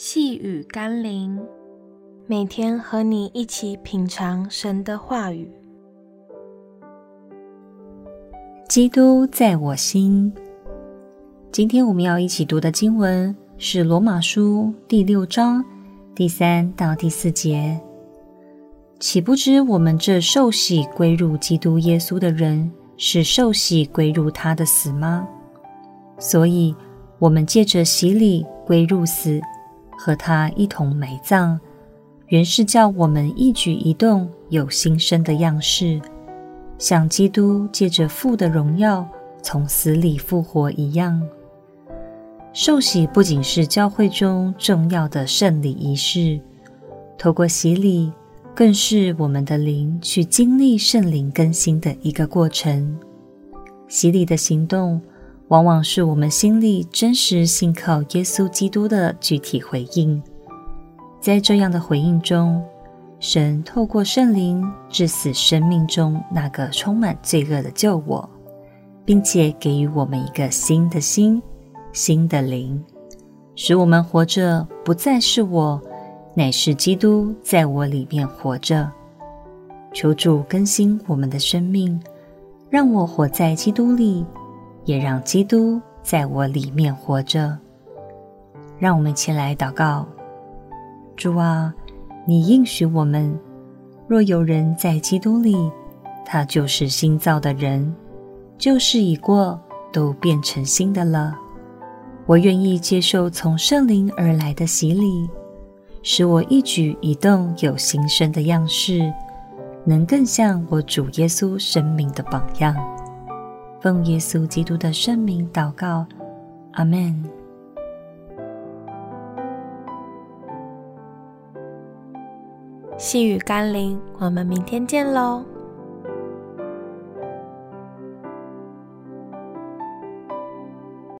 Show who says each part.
Speaker 1: 细雨甘霖，每天和你一起品尝神的话语。
Speaker 2: 基督在我心。今天我们要一起读的经文是《罗马书》第六章第三到第四节。岂不知我们这受洗归入基督耶稣的人，是受洗归入他的死吗？所以，我们借着洗礼归入死。和他一同埋葬，原是叫我们一举一动有新生的样式，像基督借着父的荣耀从死里复活一样。受洗不仅是教会中重要的圣礼仪式，透过洗礼，更是我们的灵去经历圣灵更新的一个过程。洗礼的行动，往往是我们心里真实信靠耶稣基督的具体回应。在这样的回应中，神透过圣灵致死生命中那个充满罪恶的旧我，并且给予我们一个新的心、新的灵，使我们活着不再是我，乃是基督在我里面活着。求主更新我们的生命，让我活在基督里。也让基督在我里面活着。让我们前来祷告：主啊，你应许我们，若有人在基督里，他就是新造的人，旧事已过，都变成新的了。我愿意接受从圣灵而来的洗礼，使我一举一动有新生的样式，能更像我主耶稣生命的榜样。奉耶稣基督的圣名祷告，阿门。
Speaker 1: 细雨甘霖，我们明天见喽。